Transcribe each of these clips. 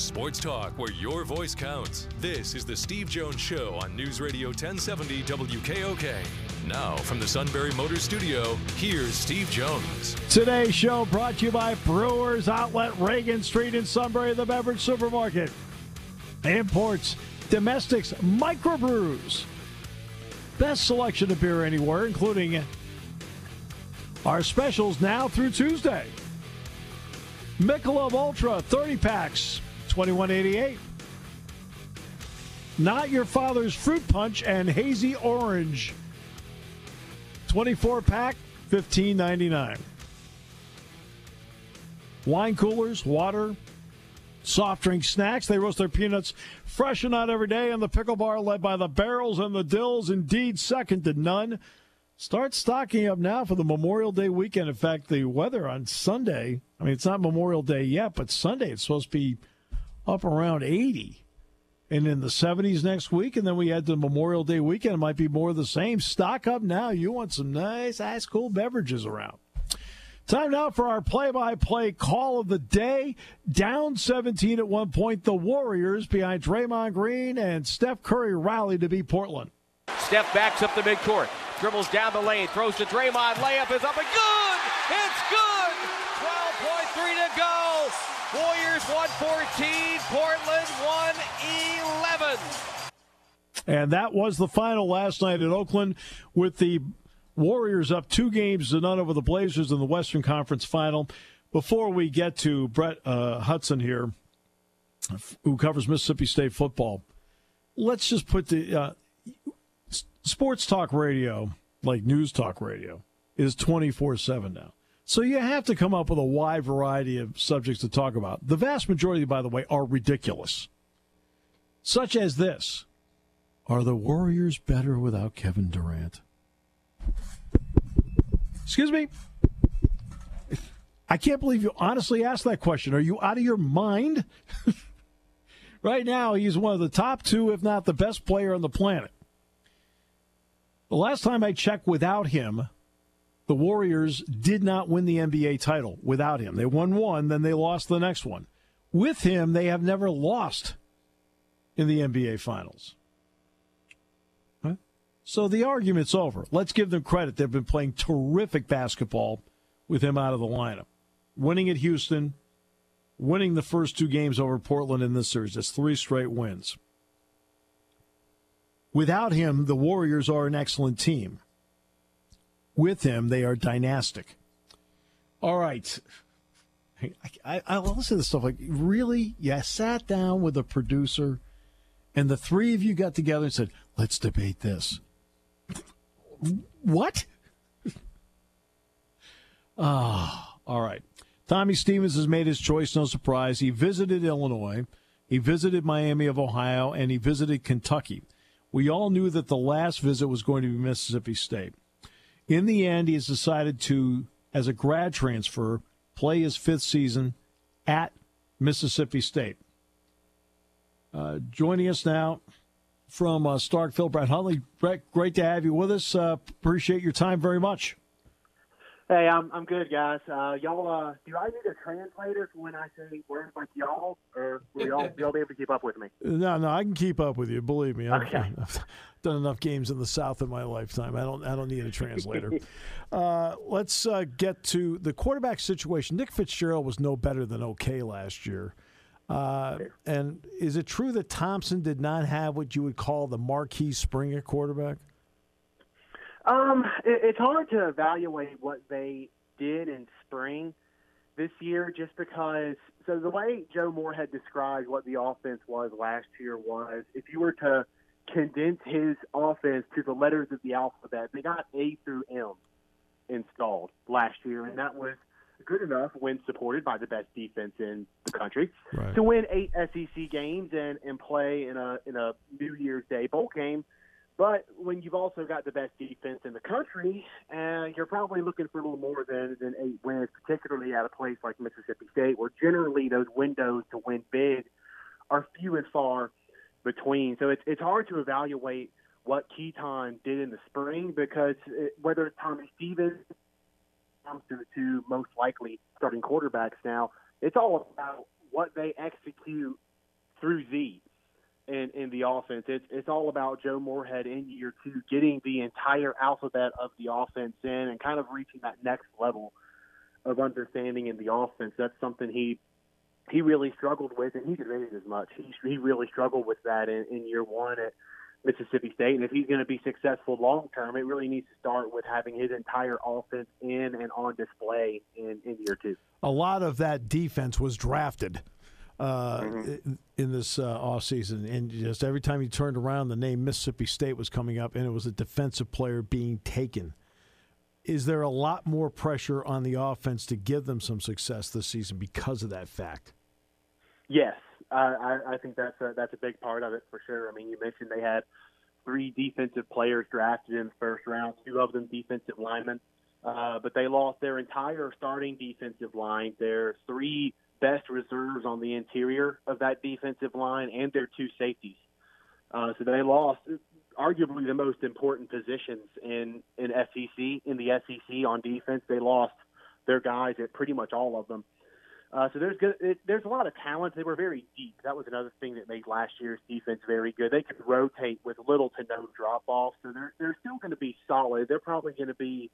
Sports talk where your voice counts. This is the Steve Jones Show on News Radio 1070 WKOK. Now, from the Sunbury Motor Studio, here's Steve Jones. Today's show brought to you by Brewers Outlet, Reagan Street in Sunbury, the beverage supermarket. Imports, domestics, microbrews. Best selection of beer anywhere, including our specials now through Tuesday. Michelob Ultra 30 packs, 2188. Not your father's fruit punch and hazy orange. 24 pack, 15.99. Wine coolers, water, soft drink snacks. They roast their peanuts fresh and out every day. And the pickle bar, led by the barrels and the dills, indeed second to none. Start stocking up now for the Memorial Day weekend. In fact, the weather on Sunday, I mean, it's not Memorial Day yet, but Sunday it's supposed to be up around 80 and in the 70s next week. And then we had the Memorial Day weekend. It might be more of the same. Stock up now. You want some nice, ice cool beverages around. Time now for our play by play call of the day. Down 17 at one point. The Warriors behind Draymond Green and Steph Curry rally to beat Portland. Steph backs up the midcourt, dribbles down the lane, throws to Draymond. Layup is up and good. It's good. 12.3 to go. Warriors 114, Portland 111. And that was the final last night at Oakland with the Warriors up two games to none over the Blazers in the Western Conference final. Before we get to Brett uh, Hudson here, who covers Mississippi State football, let's just put the uh, sports talk radio, like news talk radio, is 24 7 now. So you have to come up with a wide variety of subjects to talk about. The vast majority, by the way, are ridiculous, such as this Are the Warriors better without Kevin Durant? Excuse me? I can't believe you honestly asked that question. Are you out of your mind? right now, he's one of the top two, if not the best player on the planet. The last time I checked without him, the Warriors did not win the NBA title without him. They won one, then they lost the next one. With him, they have never lost in the NBA Finals. So the argument's over. Let's give them credit. They've been playing terrific basketball with him out of the lineup. Winning at Houston, winning the first two games over Portland in this series. That's three straight wins. Without him, the Warriors are an excellent team with him, they are dynastic. All right. I, I, I listen to this stuff like, really? Yeah, sat down with a producer, and the three of you got together and said, let's debate this. What? Ah, oh, all right. Tommy Stevens has made his choice, no surprise. He visited Illinois, he visited Miami of Ohio, and he visited Kentucky. We all knew that the last visit was going to be Mississippi State. In the end, he has decided to, as a grad transfer, play his fifth season at Mississippi State. Uh, joining us now from uh, Starkville, Brett Hudson. Brett, great to have you with us. Uh, appreciate your time very much. Hey, I'm I'm good, guys. Uh, y'all, uh, do I need a translator when I say words like y'all, or will y'all, y'all be able to keep up with me? No, no, I can keep up with you. Believe me. Okay. I've done enough games in the South in my lifetime. I don't I don't need a translator. uh, let's uh, get to the quarterback situation. Nick Fitzgerald was no better than okay last year. Uh, and is it true that Thompson did not have what you would call the marquee spring at quarterback? Um, it, it's hard to evaluate what they did in spring this year, just because. So the way Joe Moore had described what the offense was last year was, if you were to condense his offense to the letters of the alphabet, they got A through M installed last year, and that was good enough when supported by the best defense in the country right. to win eight SEC games and, and play in a in a New Year's Day bowl game but when you've also got the best defense in the country, uh, you're probably looking for a little more than, than eight wins, particularly at a place like Mississippi State, where generally those windows to win big are few and far between. So it's it's hard to evaluate what Keytaon did in the spring because it, whether it's Tommy Stevens comes to the two most likely starting quarterbacks now, it's all about what they execute through Z in, in the offense. It's it's all about Joe Moorhead in year two, getting the entire alphabet of the offense in and kind of reaching that next level of understanding in the offense. That's something he he really struggled with, and he admitted as much. He he really struggled with that in, in year one at Mississippi State. And if he's going to be successful long term, it really needs to start with having his entire offense in and on display in, in year two. A lot of that defense was drafted. Uh, mm-hmm. in this uh, off season, and just every time you turned around, the name Mississippi State was coming up, and it was a defensive player being taken. Is there a lot more pressure on the offense to give them some success this season because of that fact? Yes, I, I think that's a, that's a big part of it for sure. I mean, you mentioned they had three defensive players drafted in the first round, two of them defensive linemen, uh, but they lost their entire starting defensive line, their three best reserves on the interior of that defensive line, and their two safeties. Uh, so they lost arguably the most important positions in in SEC in the SEC on defense. They lost their guys at pretty much all of them. Uh, so there's good, it, there's a lot of talent. They were very deep. That was another thing that made last year's defense very good. They could rotate with little to no drop off. So they're they're still going to be solid. They're probably going to be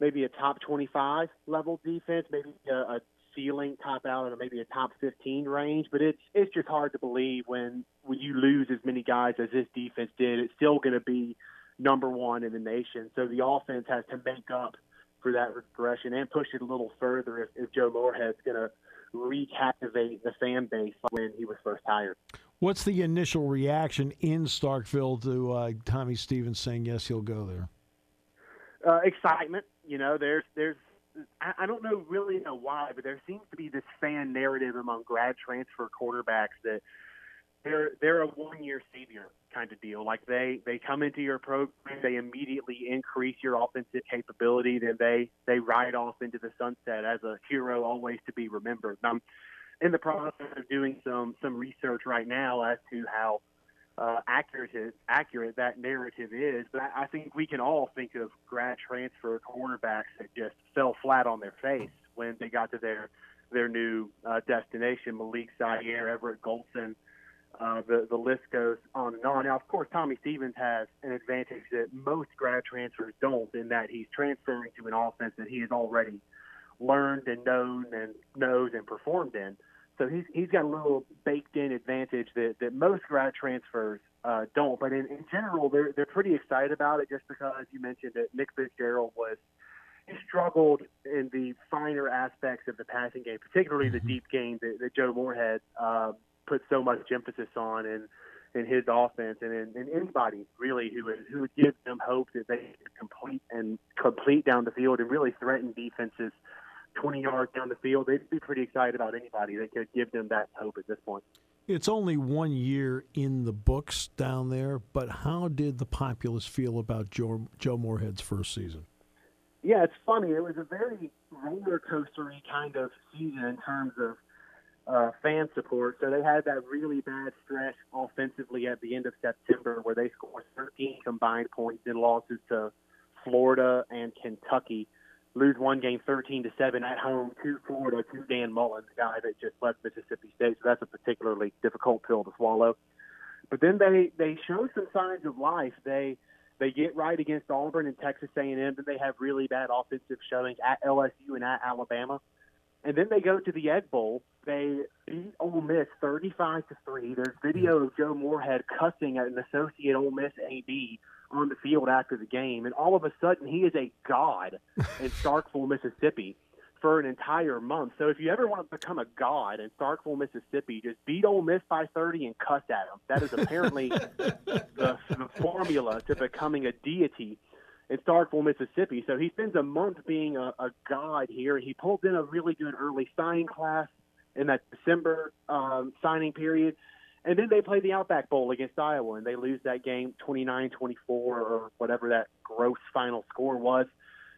maybe a top 25 level defense, maybe a, a ceiling top out in maybe a top 15 range. But it's it's just hard to believe when when you lose as many guys as this defense did. It's still going to be number one in the nation. So the offense has to make up for that regression and push it a little further if, if Joe Moorhead's going to recaptivate the fan base when he was first hired. What's the initial reaction in Starkville to uh, Tommy Stevens saying yes, he'll go there? Uh, excitement. You know, there's there's I, I don't know really know why, but there seems to be this fan narrative among grad transfer quarterbacks that they're they're a one year savior kind of deal. Like they they come into your program, they immediately increase your offensive capability, then they they ride off into the sunset as a hero always to be remembered. And I'm in the process of doing some some research right now as to how uh, accurate accurate that narrative is. But I, I think we can all think of grad transfer quarterbacks that just fell flat on their face when they got to their their new uh, destination. Malik Zaire, Everett Golson uh, the the list goes on and on. Now, of course, Tommy Stevens has an advantage that most grad transfers don't, in that he's transferring to an offense that he has already learned and known and knows and performed in. So he's he's got a little baked in advantage that, that most grad transfers uh, don't. But in, in general, they're they're pretty excited about it just because you mentioned that Nick Fitzgerald was he struggled in the finer aspects of the passing game, particularly the mm-hmm. deep game that, that Joe Moorhead uh, put so much emphasis on in in his offense and in, in anybody really who would who would give them hope that they could complete and complete down the field and really threaten defenses 20 yards down the field. They'd be pretty excited about anybody that could give them that hope at this point. It's only one year in the books down there, but how did the populace feel about Joe, Joe Moorhead's first season? Yeah, it's funny. It was a very roller coastery kind of season in terms of uh, fan support. So they had that really bad stretch offensively at the end of September where they scored 13 combined points in losses to Florida and Kentucky. Lose one game 13 to 7 at home to Florida to Dan Mullen, the guy that just left Mississippi State. So that's a particularly difficult pill to swallow. But then they they show some signs of life. They they get right against Auburn and Texas A&M, then they have really bad offensive showings at LSU and at Alabama. And then they go to the Egg Bowl. They beat Ole Miss 35 to three. There's video of Joe Moorhead cussing at an associate Ole Miss AD on the field after the game, and all of a sudden he is a god in Starkville, Mississippi, for an entire month. So if you ever want to become a god in Starkville, Mississippi, just beat Ole Miss by 30 and cuss at them. That is apparently the, the formula to becoming a deity in Starkville, Mississippi. So he spends a month being a, a god here. He pulled in a really good early signing class in that December um, signing period. And then they play the Outback Bowl against Iowa, and they lose that game 29 24 or whatever that gross final score was.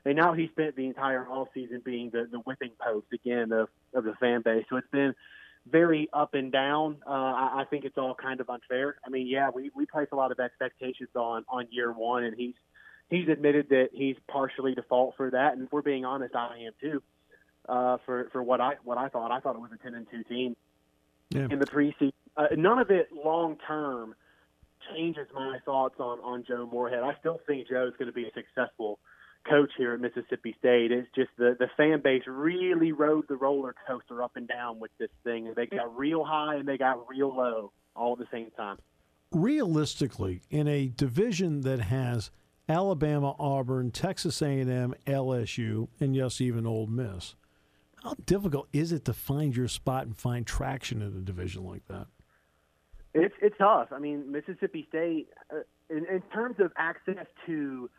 And now he spent the entire offseason being the, the whipping post again of, of the fan base. So it's been very up and down. Uh, I, I think it's all kind of unfair. I mean, yeah, we, we place a lot of expectations on, on year one, and he's he's admitted that he's partially to fault for that. And if we're being honest, I am too. Uh, for for what I what I thought, I thought it was a ten and two team yeah. in the preseason. Uh, none of it long term changes my thoughts on on Joe Moorhead. I still think Joe is going to be a successful coach here at Mississippi State. It's just the the fan base really rode the roller coaster up and down with this thing. They got real high and they got real low all at the same time. Realistically, in a division that has Alabama, Auburn, Texas A&M, LSU, and yes, even Ole Miss, how difficult is it to find your spot and find traction in a division like that? It's it's tough. I mean, Mississippi State, uh, in, in terms of access to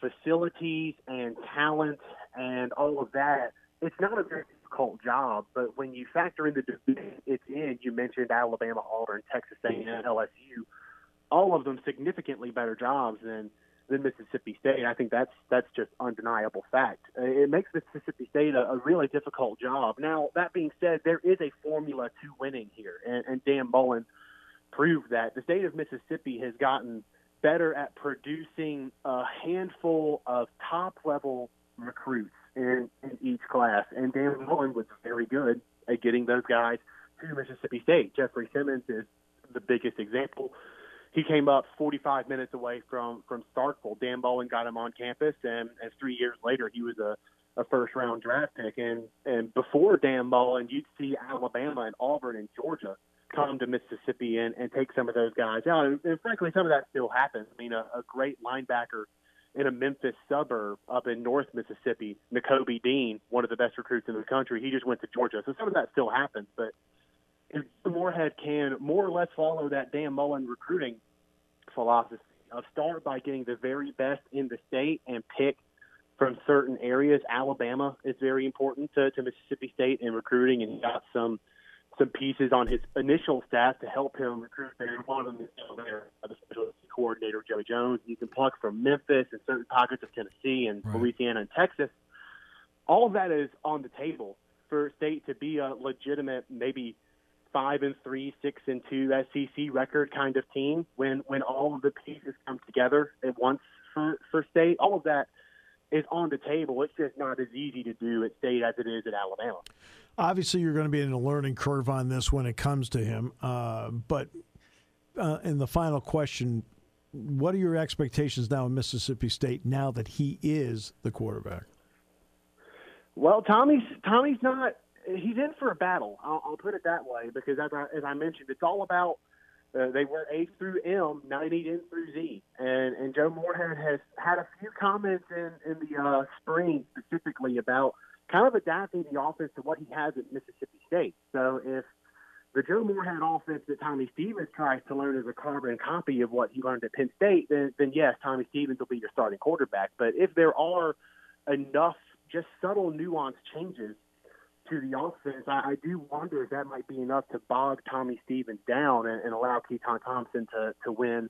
facilities and talent and all of that, it's not a very difficult job. But when you factor in the division it's in, you mentioned Alabama, Auburn, Texas A&M, LSU, all of them significantly better jobs than than Mississippi State. I think that's that's just undeniable fact. Uh, it makes Mississippi State a, a really difficult job. Now that being said, there is a formula to winning here, and, and Dan Mullen proved that. The state of Mississippi has gotten better at producing a handful of top level recruits in, in each class. And Dan Mullen was very good at getting those guys to Mississippi State. Jeffrey Simmons is the biggest example. He came up 45 minutes away from from Starkville. Dan Mullen got him on campus, and, and three years later, he was a, a first round draft pick. And and before Dan Mullen, you'd see Alabama and Auburn and Georgia come to Mississippi and, and take some of those guys out. And, and frankly, some of that still happens. I mean, a, a great linebacker in a Memphis suburb up in North Mississippi, Nakobe Dean, one of the best recruits in the country, he just went to Georgia. So some of that still happens. But if Moorhead can more or less follow that Dan Mullen recruiting philosophy of start by getting the very best in the state and pick from certain areas. Alabama is very important to, to Mississippi State in recruiting, and he got some – some pieces on his initial staff to help him recruit there. One of them is there, the special coordinator, Joey Jones. You can pluck from Memphis and certain pockets of Tennessee and right. Louisiana and Texas. All of that is on the table for state to be a legitimate, maybe five and three, six and two SEC record kind of team. When when all of the pieces come together at once for for state, all of that is on the table. It's just not as easy to do at state as it is at Alabama. Obviously, you're going to be in a learning curve on this when it comes to him. Uh, but uh, in the final question, what are your expectations now in Mississippi State now that he is the quarterback? Well, Tommy's Tommy's not. He's in for a battle. I'll, I'll put it that way because, as I, as I mentioned, it's all about uh, they were A through M, now they need N through Z. And and Joe Moorhead has had a few comments in in the uh, spring specifically about kind of adapting the offense to what he has at Mississippi State. So if the Joe Moorhead offense that Tommy Stevens tries to learn is a carbon copy of what he learned at Penn State, then, then yes, Tommy Stevens will be your starting quarterback. But if there are enough just subtle nuance changes to the offense, I, I do wonder if that might be enough to bog Tommy Stevens down and, and allow Keytaon Thompson to, to win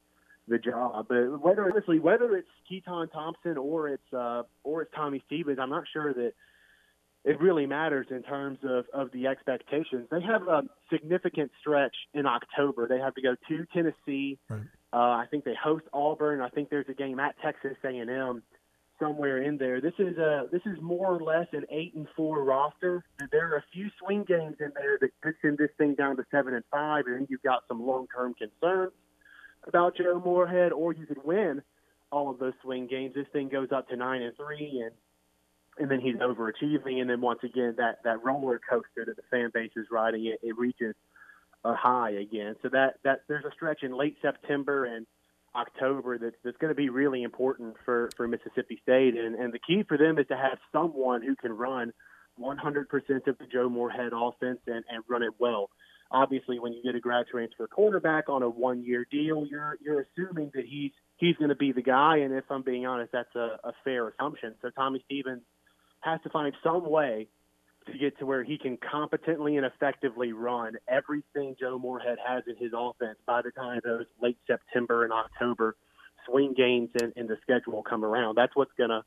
the job. But whether honestly, whether it's Keytaon Thompson or it's uh, or it's Tommy Stevens, I'm not sure that it really matters in terms of, of the expectations. They have a significant stretch in October. They have to go to Tennessee. Right. Uh, I think they host Auburn. I think there's a game at Texas A&M somewhere in there. This is a this is more or less an eight and four roster. There are a few swing games in there that could send this thing down to seven and five, and you've got some long term concerns about Joe Moorhead, or you could win all of those swing games. This thing goes up to nine and three, and and then he's overachieving, and then once again that that roller coaster that the fan base is riding, it, it reaches a high again. So that that there's a stretch in late September and October that's that's going to be really important for for Mississippi State, and and the key for them is to have someone who can run 100% of the Joe Moorhead offense and and run it well. Obviously, when you get a grad transfer quarterback on a one-year deal, you're you're assuming that he's he's going to be the guy, and if I'm being honest, that's a, a fair assumption. So Tommy Stevens has to find some way to get to where he can competently and effectively run everything Joe Moorhead has in his offense by the time those late September and October swing games in, in the schedule come around. That's what's gonna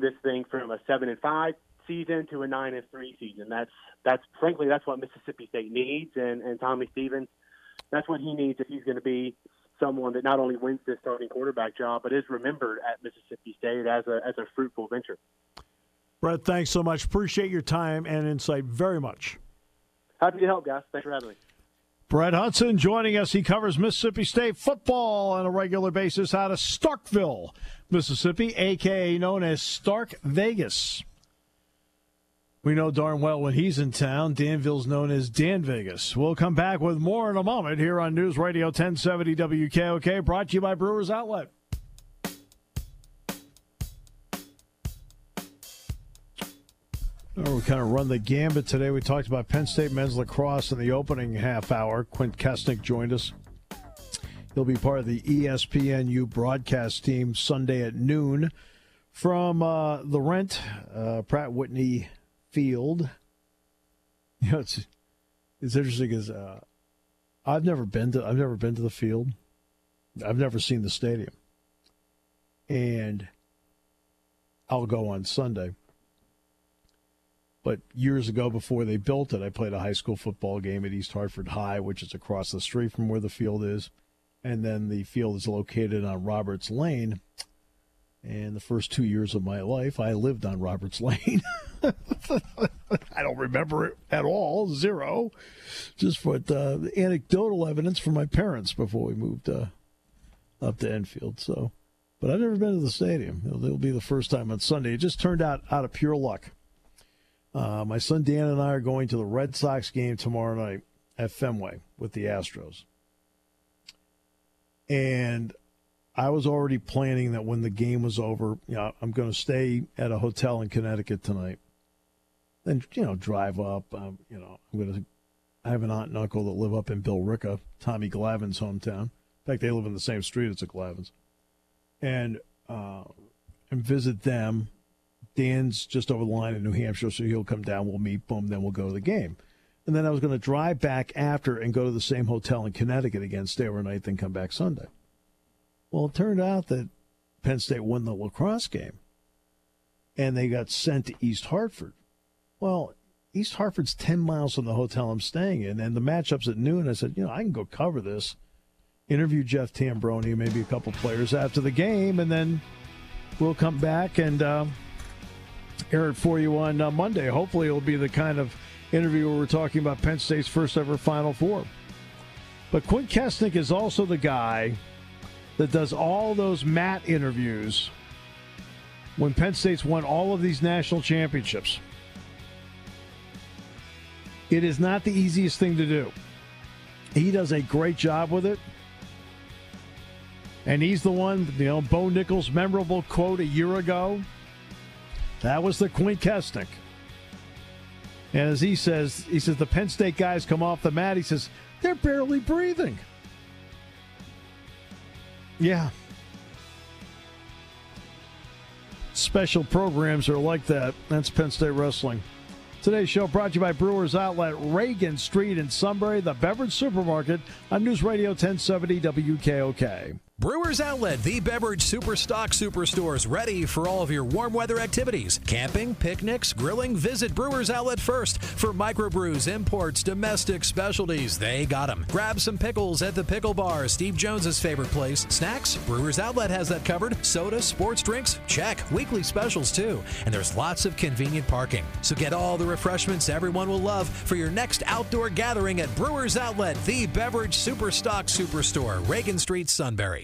this thing from a seven and five season to a nine and three season. That's that's frankly that's what Mississippi State needs and, and Tommy Stevens that's what he needs if he's gonna be someone that not only wins this starting quarterback job but is remembered at Mississippi State as a as a fruitful venture. Brett, thanks so much. Appreciate your time and insight very much. Happy to help, guys. Thanks for having me. Brett Hudson joining us. He covers Mississippi State football on a regular basis out of Starkville, Mississippi, aka known as Stark Vegas. We know darn well when he's in town, Danville's known as Dan Vegas. We'll come back with more in a moment here on News Radio 1070 WKOK, brought to you by Brewers Outlet. We kind of run the gambit today. We talked about Penn State men's lacrosse in the opening half hour. Quint Kessenich joined us. He'll be part of the ESPNU broadcast team Sunday at noon from uh, the Rent uh, Pratt Whitney Field. You know, it's it's interesting because uh, I've never been to I've never been to the field. I've never seen the stadium, and I'll go on Sunday but years ago, before they built it, I played a high school football game at East Hartford High, which is across the street from where the field is. And then the field is located on Roberts Lane. And the first two years of my life, I lived on Roberts Lane. I don't remember it at all, zero. Just for uh, anecdotal evidence from my parents before we moved uh, up to Enfield. So, but I've never been to the stadium. It'll, it'll be the first time on Sunday. It just turned out out of pure luck. Uh, my son Dan and I are going to the Red Sox game tomorrow night at Fenway with the Astros. And I was already planning that when the game was over, you know, I'm going to stay at a hotel in Connecticut tonight. Then, you know, drive up. Um, you know, I'm going to. I have an aunt and uncle that live up in Billerica, Tommy Glavine's hometown. In fact, they live in the same street as the Glavines. And uh, and visit them Dan's just over the line in New Hampshire, so he'll come down. We'll meet, boom, then we'll go to the game. And then I was going to drive back after and go to the same hotel in Connecticut again, stay overnight, then come back Sunday. Well, it turned out that Penn State won the lacrosse game, and they got sent to East Hartford. Well, East Hartford's 10 miles from the hotel I'm staying in, and the matchup's at noon. I said, you know, I can go cover this, interview Jeff Tambroni, maybe a couple players after the game, and then we'll come back and. Uh, air it for you on uh, Monday. Hopefully, it'll be the kind of interview where we're talking about Penn State's first ever Final Four. But Quint Kessenich is also the guy that does all those mat interviews when Penn State's won all of these national championships. It is not the easiest thing to do. He does a great job with it. And he's the one, you know, Bo Nickal's memorable quote a year ago that was the Quint Kessenich. And as he says, he says the Penn State guys come off the mat. He says they're barely breathing. Yeah. Special programs are like that. That's Penn State wrestling. Today's show brought to you by Brewers Outlet, Reagan Street in Sunbury, the beverage supermarket on News Radio 1070 WKOK. Brewers Outlet, the beverage super stock superstores, ready for all of your warm weather activities. Camping, picnics, grilling, visit Brewers Outlet first for microbrews, imports, domestic specialties. They got them. Grab some pickles at the Pickle Bar, Steve Jones's favorite place. Snacks, Brewers Outlet has that covered. Soda, sports drinks, check. Weekly specials too. And there's lots of convenient parking. So get all the refreshments everyone will love for your next outdoor gathering at Brewers Outlet, the beverage super stock superstore, Reagan Street, Sunbury.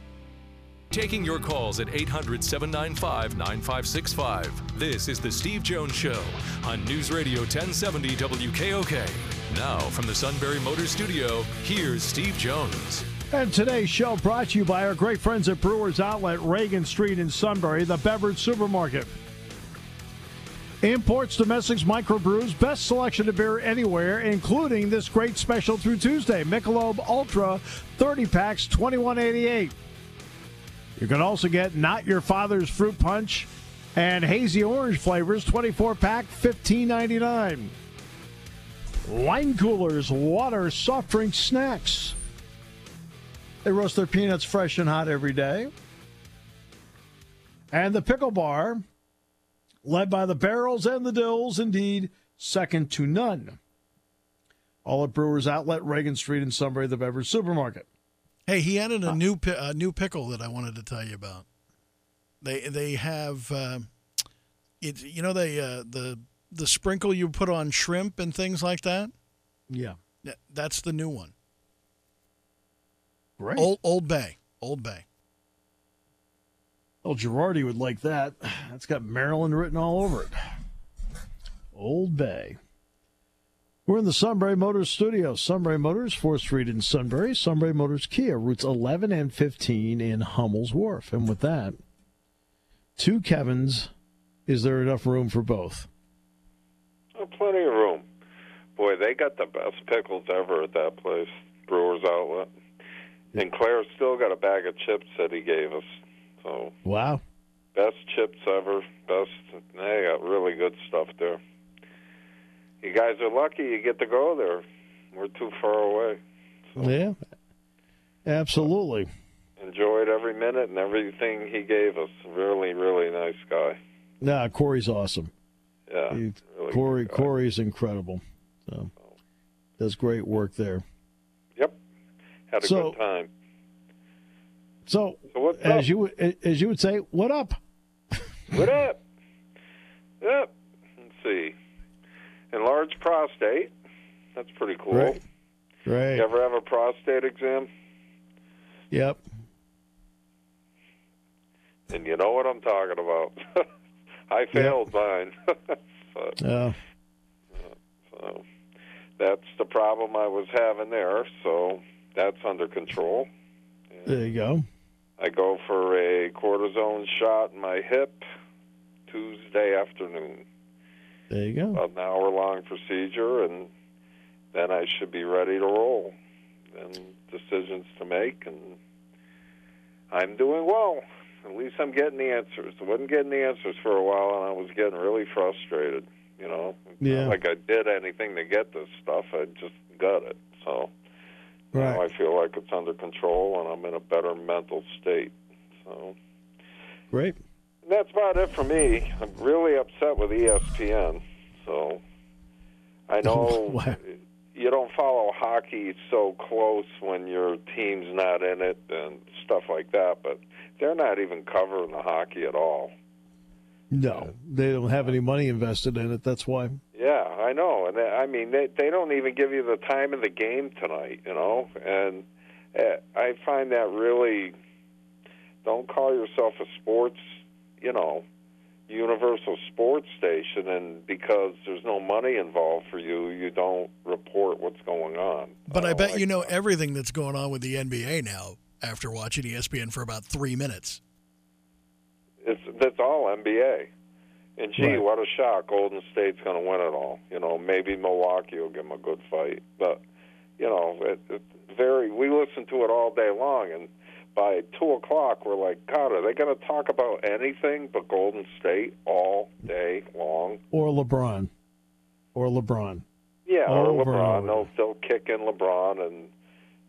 Taking your calls at 800 795 9565. This is The Steve Jones Show on News Radio 1070 WKOK. Now, from the Sunbury Motor Studio, here's Steve Jones. And today's show brought to you by our great friends at Brewers Outlet, Reagan Street in Sunbury, the beverage supermarket. Imports, domestics, microbrews, best selection of beer anywhere, including this great special through Tuesday Michelob Ultra 30 packs, 21.88. You can also get Not Your Father's Fruit Punch and Hazy Orange flavors, 24 pack, 15.99. Wine coolers, water, soft drink, snacks. They roast their peanuts fresh and hot every day. And the pickle bar, led by the barrels and the dills, indeed, second to none. All at Brewers Outlet, Reagan Street in Sunbury, the beverage supermarket. Hey, he added a new pi- a new pickle that I wanted to tell you about. They they have uh, it. You know they uh, the the sprinkle you put on shrimp and things like that. Yeah. That's the new one. Great. Old Old Bay. Old Bay. Oh, Girardi would like that. That's got Maryland written all over it. Old Bay. We're in the Sunbury Motors studio. Sunbury Motors, 4th Street in Sunbury. Sunbury Motors Kia, routes 11 and 15 in Hummel's Wharf. And with that, two Kevins. Is there enough room for both? Oh, plenty of room. Boy, they got the best pickles ever at that place, Brewers Outlet. And Claire still got a bag of chips that he gave us. So Wow. best chips ever. Best. They got really good stuff there. You guys are lucky you get to go there. We're too far away. Yeah. Absolutely. Enjoyed every minute and everything he gave us. Really, really nice guy. Nah, Corey's awesome. Yeah. He- really Corey. Corey's incredible. So does great work there. Yep. Had a So- good time. So So as up? you as you would say, what up? What up? Yep. Let's see. Enlarged prostate. That's pretty cool. Right. Right. You ever have a prostate exam? Yep. And you know what I'm talking about. I failed mine. so, Uh, so that's the problem I was having there. So that's under control. there you go. I go for a cortisone shot in my hip Tuesday afternoon. There you go. About an hour long procedure, and then I should be ready to roll. And decisions to make, and I'm doing well. At least I'm getting the answers. I wasn't getting the answers for a while, and I was getting really frustrated. You know, Yeah. like I did anything to get this stuff. I just got it. So now I feel like it's under control, and I'm in a better mental state. So. Great. That's about it for me. I'm really upset with ESPN. So I know you don't follow hockey so close when your team's not in it and stuff like that, but they're not even covering the hockey at all. No, they don't have any money invested in it. That's why. Yeah, I know, and they, I mean they they don't even give you the time of the game tonight, you know, and uh, I find that really. Don't call yourself a sports, you know, universal sports station, and because there's no money involved for you, you don't report what's going on. But I, don't bet like you know that. everything that's going on with the NBA now after watching ESPN for about three minutes. It's that's all NBA. And gee, Right. what a shock! Golden State's going to win it all. You know, maybe Milwaukee will give them a good fight, but you know, it, it very. We listen to it all day long, and by two o'clock, we're like, God, are they going to talk about anything but Golden State all day long? Or LeBron. Or LeBron. Yeah, or LeBron. They'll they'll kick in LeBron, and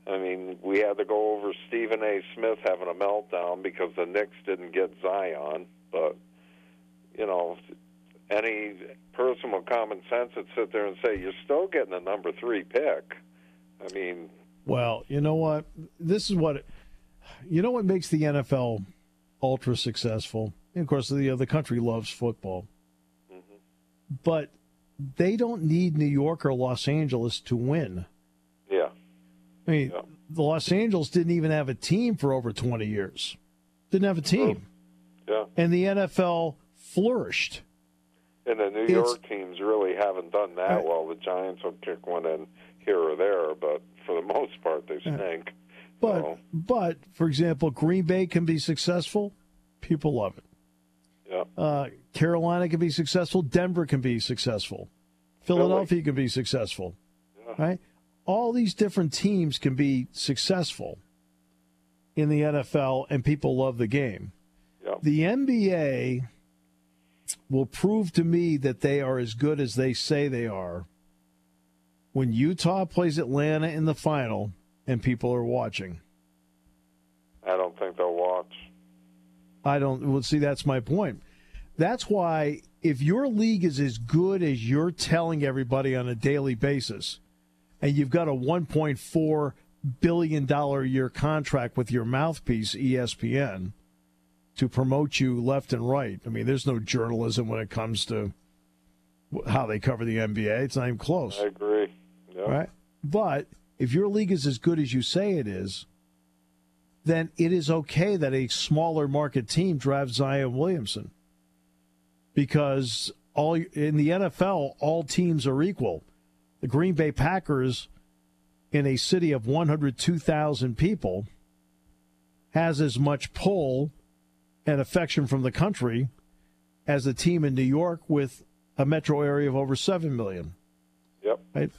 I mean, we had to go over Stephen A. Smith having a meltdown because the Knicks didn't get Zion. But you know, any person with common sense would sit there and say, "You're still getting a number three pick." I mean, Well, you know what? This is what you know what makes the NFL ultra successful. And of course, the uh, the country loves football, but they don't need New York or Los Angeles to win. yeah, I mean, Yeah. the Los Angeles didn't even have a team for over twenty years. Didn't have a team, yeah. and the NFL flourished. And the New It's- York teams really haven't done that Right. well. The Giants will kick one in here or there, but for the most part, they stink. But So, but for example, Green Bay can be successful. People love it. yeah. Uh, Carolina can be successful. Denver can be successful. Philadelphia can be successful. Right? All these different teams can be successful in the NFL, and people love the game. Yeah. The NBA will prove to me that they are as good as they say they are when Utah plays Atlanta in the final and people are watching. I don't think they'll watch. I don't. Well, see, that's my point. That's why if your league is as good as you're telling everybody on a daily basis, and you've got a 1.4 billion dollar a year contract with your mouthpiece ESPN to promote you left and right. I mean, there's no journalism when it comes to how they cover the NBA. It's not even close I agree. Yeah. right? But if your league is as good as you say it is, then it is okay that a smaller market team drives Zion Williamson because all in the NFL all teams are equal. The Green Bay Packers in a city of 102,000 people has as much pull and affection from the country as a team in New York with a metro area of over 7 million Yep. right?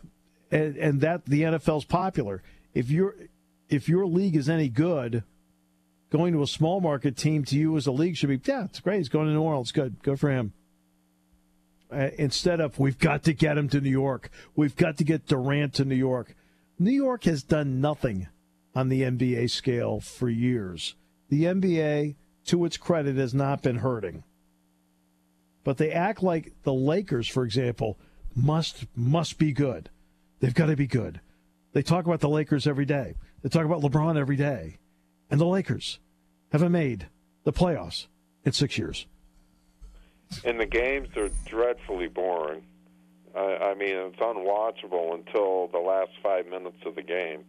And, and that the NFL's popular. If your if your league is any good, going to a small market team to you as a league should be yeah, it's great. He's going to New Orleans, good, good for him. Uh, instead of we've got to get him to New York, we've got to get Durant to New York. New York has done nothing on the NBA scale for years. The NBA, to its credit, has not been hurting but they act like the Lakers, for example, must must be good. They've got to be good. They talk about the Lakers every day. They talk about LeBron every day, and the Lakers haven't made the playoffs in six years. And the games are dreadfully boring. I, I mean, it's unwatchable until the last five minutes of the game.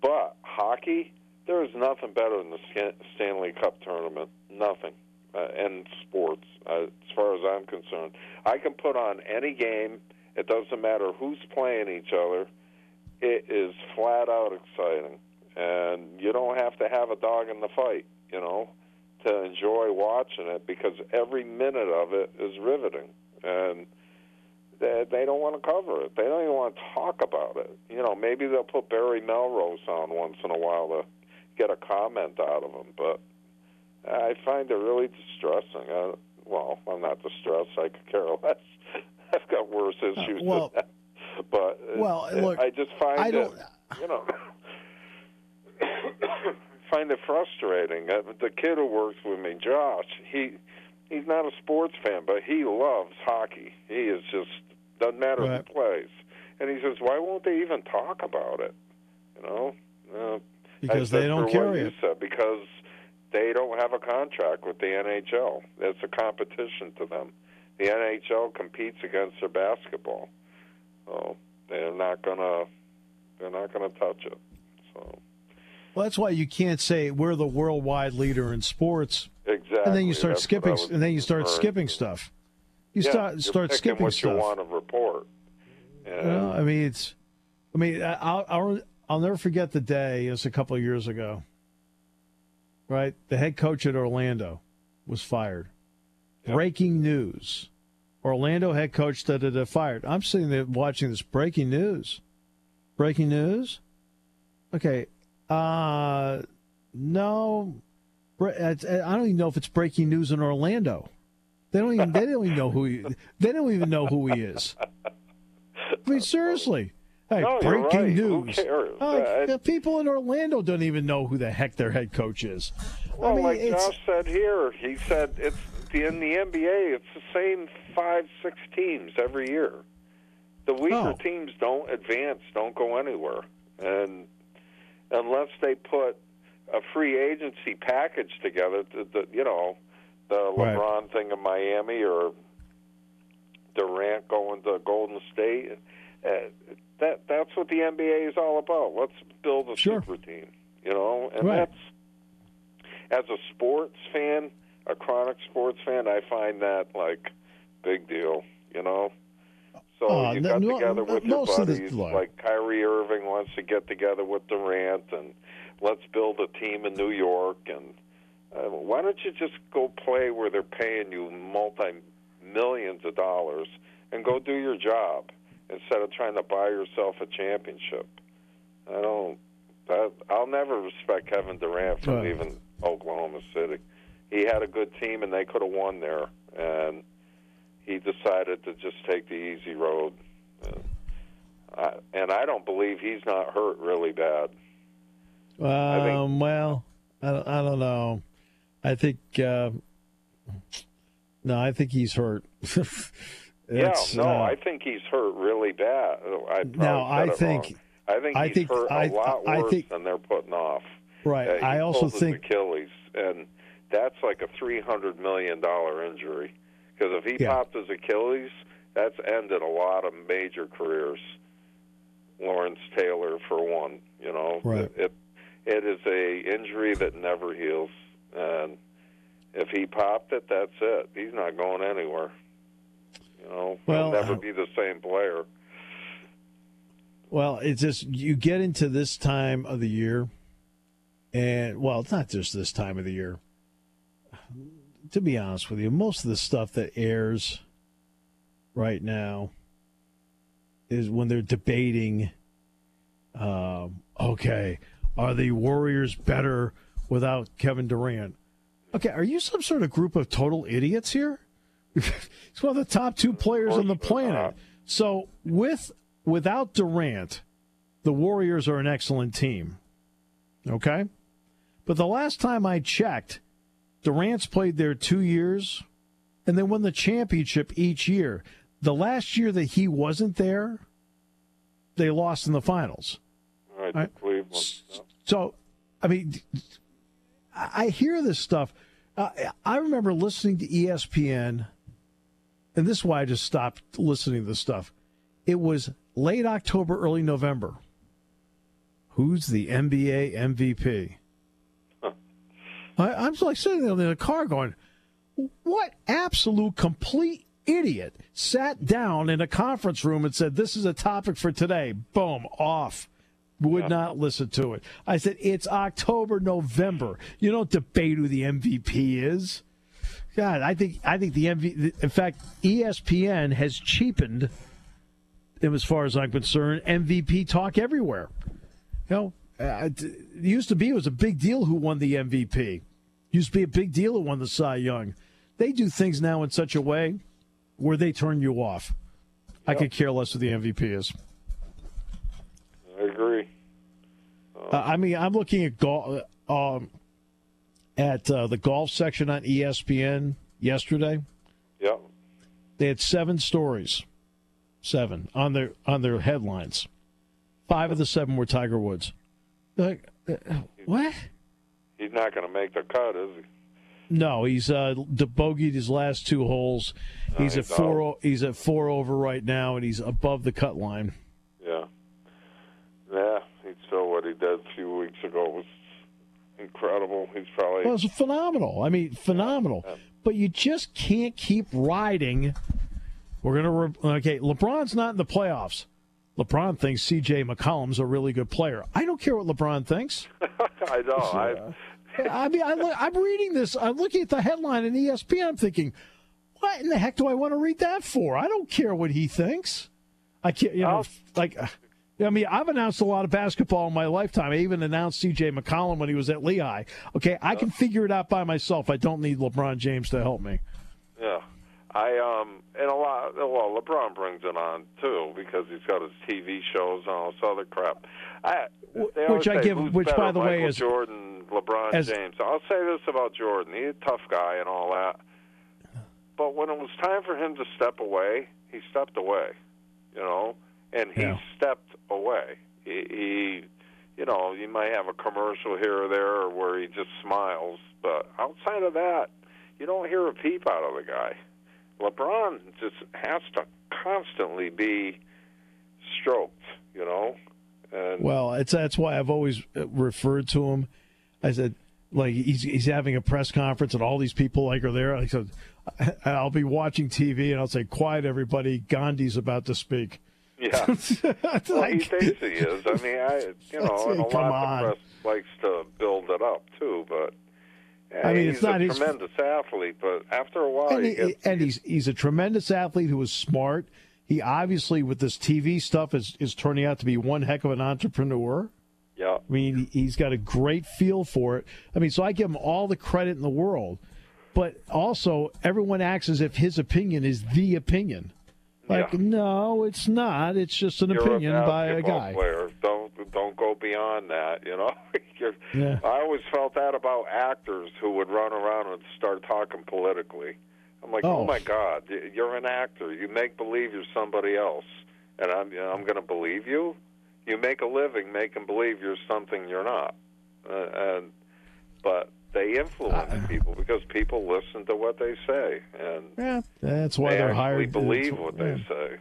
But hockey, there is nothing better than the Stanley Cup tournament. Nothing. Uh, and sports, uh, as far as I'm concerned. I can put on any game. It doesn't matter who's playing each other. It is flat out exciting. And you don't have to have a dog in the fight, you know, to enjoy watching it because every minute of it is riveting. And they, they don't want to cover it. They don't even want to talk about it. You know, maybe they'll put Barry Melrose on once in a while to get a comment out of him, but I find it really distressing. Uh, well, I'm not distressed. I could care less. I've got worse issues well- than that. But uh, well, look, I just find I it, don't- you know, find it frustrating. Uh, the kid who works with me, Josh, he he's not a sports fan, but he loves hockey. He is just doesn't matter Right. who plays, and he says, "Why won't they even talk about it?" You know, uh, Because they don't "For carry you it. said, because they don't have a contract with the NHL. It's a competition to them. The NHL competes against their basketball, so they're not gonna they're not gonna touch it. So Well, that's why you can't say we're the worldwide leader in sports, exactly, and then you start that's skipping, and then you start skipping stuff. You Yeah, start start skipping what stuff. you want to report. And know, I mean, it's. I mean, I- I'll, I'll I'll never forget the day. It was a couple of years ago. Right, the head coach at Orlando was fired. Breaking news: Orlando head coach that da fired. I'm sitting there watching this breaking news. Breaking news. Okay, uh, no, I don't even know if it's breaking news in Orlando. They don't even they don't even know who he, they don't even know who he is. I mean, seriously. Hey, No, breaking right. News. Uh, the people in Orlando don't even know who the heck their head coach is. Well, I mean, like Josh said here, he said it's in the NBA. It's the same five, six teams every year. The weaker Oh. teams don't advance, don't go anywhere, and unless they put a free agency package together, the, the you know, the Right. LeBron thing in Miami or Durant going to Golden State. Uh, that that's what the NBA is all about. Let's build a Sure. super team, you know, and Right. that's as a sports fan, a chronic sports fan, I find that like big deal, you know. So Oh, you got no- together with your of the- buddies, like Kyrie Irving wants to get together with Durant, and let's build a team in New York. And uh, why don't you just go play where they're paying you multi millions of dollars and go do your job instead of trying to buy yourself a championship? I don't. That, I'll never respect Kevin Durant from Right. leaving Oklahoma City. He had a good team, and they could have won there. And he decided to just take the easy road. Uh, I, and I don't believe he's not hurt really bad. Um, well, I, don't- I don't know. I think uh, no, I think he's hurt. yeah, no, uh, I think he's hurt really bad. I Now, I think- wrong. I think I he's think- hurt a I- lot I worse think- than they're putting off. right. Uh, I also think Achilles, and that's like a three hundred million dollar injury. Because if he Yeah. popped his Achilles, that's ended a lot of major careers. Lawrence Taylor, for one, you know, Right. it it is a injury that never heals, and if he popped it, that's it. He's not going anywhere. You know, Well, he'll never uh, be the same player. Well, it's just you get into this time of the year, and well, it's not just this time of the year. To be honest with you, most of the stuff that airs right now is when they're debating. Um, okay, are the Warriors better without Kevin Durant? Okay, are you some sort of group of total idiots here? He's one of the top two players on the planet. So with without Durant, the Warriors are an excellent team. Okay? But the last time I checked, Durant's played there two years and they won the championship each year. The last year that he wasn't there, they lost in the finals. Right, right. Cleveland. So, I mean, I hear this stuff. Uh, I remember listening to ESPN, and this is why I just stopped listening to this stuff. It was late October, early November. Who's the NBA MVP? I, I'm like sitting there in the car going, what absolute complete idiot sat down in a conference room and said, This is a topic for today. Boom, off. Would not listen to it. I said, It's October, November. You don't debate who the MVP is. God, I think I think the MVP. In fact, ESPN has cheapened, as far as I'm concerned, MVP talk everywhere. You know, uh, it used to be it was a big deal who won the MVP. Used to be a big deal who won the Cy Young. They do things now in such a way where they turn you off. I could care less who the MVP is. I agree. Uh, I mean, I'm looking at golf um, at uh, the golf section on ESPN yesterday. Yeah. They had seven stories, seven on their on their headlines. Five of the seven were Tiger Woods. Like, uh, what? He's not going to make the cut, is he? No, he's uh, bogeyed his last two holes. He's I at four. know. o- He's at four over right now, and he's above the cut line. Yeah. Yeah, he's still what he did a few weeks ago was incredible. He's probably Well, it's phenomenal. I mean, phenomenal. But you just can't keep riding. We're gonna re- okay. LeBron's not in the playoffs. LeBron thinks C.J. McCollum's a really good player. I don't care what LeBron thinks. I know. I uh, I mean, I, I'm reading this. I'm looking at the headline in ESPN. I'm thinking, what in the heck do I want to read that for? I don't care what he thinks. I can't, you know, I'll- like. I mean, I've announced a lot of basketball in my lifetime. I even announced C.J. McCollum when he was at Lehigh. Okay, I can figure it out by myself. I don't need LeBron James to help me. yeah. I um and a lot well LeBron brings it on too because he's got his TV shows and all this other crap. I Which I say, give- which, better, by the way, is- Jordan, LeBron as- James. I'll say this about Jordan: he's a tough guy and all that. But when it was time for him to step away, he stepped away. You know, and he Yeah. stepped away. He, he, you know, you might have a commercial here or there where he just smiles, but outside of that, you don't hear a peep out of the guy. LeBron just has to constantly be stroked, you know. And Well, it's that's why I've always uh, referred to him. I said, like he's he's having a press conference and all these people like are there. I said, I'll be watching TV and I'll say, "Quiet, everybody! Gandhi's about to speak." Yeah. well, he thinks he is. I mean, I you know, and a lot on. of the press likes to build it up too, but. I mean, he's it's not a tremendous athlete, but after a while, and, he he, gets, and he's he's a tremendous athlete who is smart. He obviously, with this TV stuff, is is turning out to be one heck of an entrepreneur. yeah, I mean, he's got a great feel for it. I mean, so I give him all the credit in the world. But also, everyone acts as if his opinion is the opinion. Like, Yeah. no, it's not. It's just an you're opinion a by a guy. player. Don't don't go beyond that. You know, Yeah. I always felt that about actors who would run around and start talking politically. I'm like, oh, Oh. my God, you're an actor. You make believe you're somebody else, and I'm I'm going to believe you. You make a living making believe you're something you're not, uh, and but they influence Uh, people because people listen to what they say, and Yeah, that's why they they're actually hired. believe that's- what they say.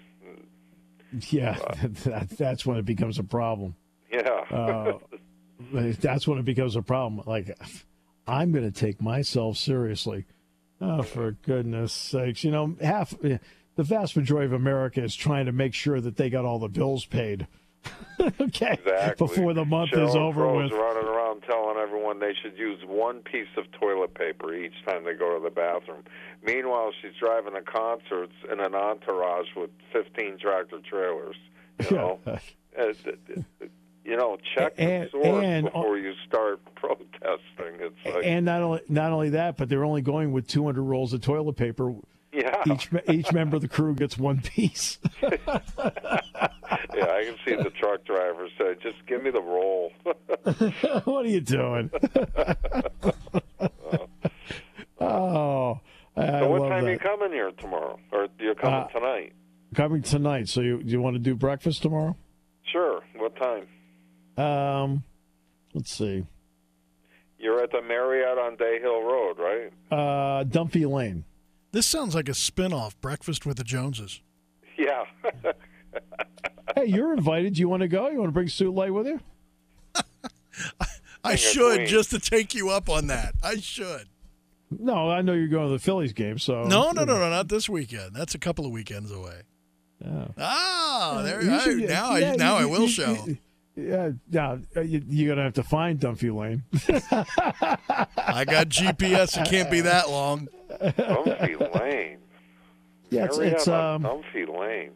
Yeah, that, that's when it becomes a problem. Yeah. Uh, that's when it becomes a problem. Like, I'm going to take myself seriously. Oh, for goodness sakes. You know, half the vast majority of America is trying to make sure that they got all the bills paid. okay. Exactly. Before the month Sheryl is over Crow's with. running around telling everyone they should use one piece of toilet paper each time they go to the bathroom. Meanwhile, she's driving to concerts in an entourage with 15 tractor trailers. You know, Uh, th- you know, check the And- source and- before you start protesting. It's like, And not only not only that, but they're only going with 200 rolls of toilet paper. yeah, Each each member of the crew gets one piece. yeah. I can see the truck driver say, "Just give me the roll." what are you doing? oh, I so, what time that. are you coming here tomorrow, or do you're coming Uh, tonight? Coming tonight. So you you want to do breakfast tomorrow? Sure. What time? Um, let's see. You're at the Marriott on Day Hill Road, right? Uh, Dumpy Lane. This sounds like a spin-off, Breakfast with the Joneses. Yeah. Hey, you're invited. Do you want to go? You want to bring Suit Light with you? I should queen. just to take you up on that. I should. No, I know you're going to the Phillies game. So No, no, no, no, not this weekend. That's a couple of weekends away. Yeah. Ah, there You I, should- now. yeah, I, now you- I will you- show. You- Yeah, yeah. You, you're gonna have to find Dumpy Lane. I got GPS. It can't be that long. Dunfey Lane. Yeah, it's, it's um, Dunfey Lane.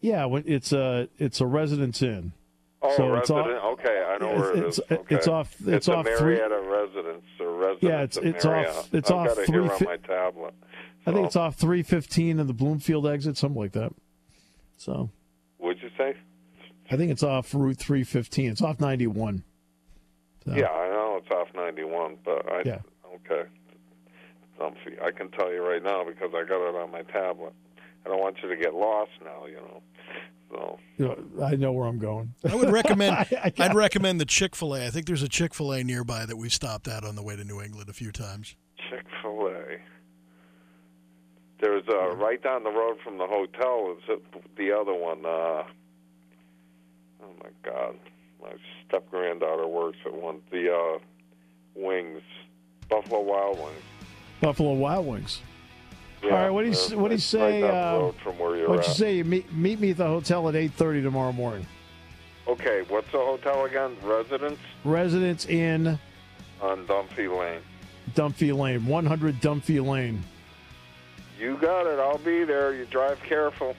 yeah, it's a it's a residence inn. Oh, so it's off- okay, I know where it it's- is. Okay. it's off- it's a off three- Marietta residence or residence. Yeah, it's- at it's off- it's I've off got it here three on my tablet. I think it's off 315 and the Bloomfield exit, something like that. So What'd you say? I think it's off Route 315. It's off 91. So, Yeah, I know it's off 91, but I Yeah. okay. Dunfey. I can tell you right now because I got it on my tablet. I don't want you to get lost now, you know. So you know, I know where I'm going. I would recommend. I- I- I'd recommend the Chick Fil A. I think there's a Chick Fil A nearby that we stopped at on the way to New England a few times. Chick Fil A. There's uh, right down the road from the hotel is the other one. Uh, oh my God, my step granddaughter works at one. The uh, Wings, Buffalo Wild Wings. Buffalo Wild Wings. Yeah, All right, what do you what do you say, Right uh, from where you're What'd you say? You meet, meet me at the hotel at 8:30 tomorrow morning. Okay, what's the hotel again? Residence Residence Inn on Dunfey Lane. Dunfey Lane, 100 Dunfey Lane. You got it. I'll be there. You drive careful.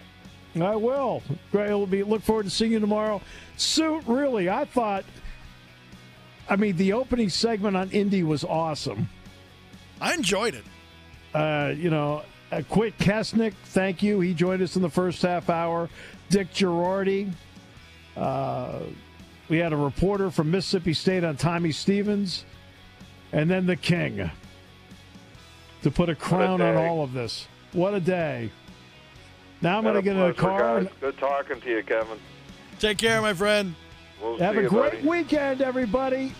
I will. Great. We'll be. Look forward to seeing you tomorrow. Suit, really, I thought. I mean, the opening segment on Indy was awesome. I enjoyed it. Uh, you know, uh, Quick Kesnick, thank you. He joined us in the first half hour. Dick Girardi. Uh, we had a reporter from Mississippi State on Tommy Stevens. And then the King to put a crown on all of this. What a day. Now I'm going to a get in a car. guys. Good talking to you, Kevin. Take care, my friend. We'll Have see a you, great buddy. weekend, everybody.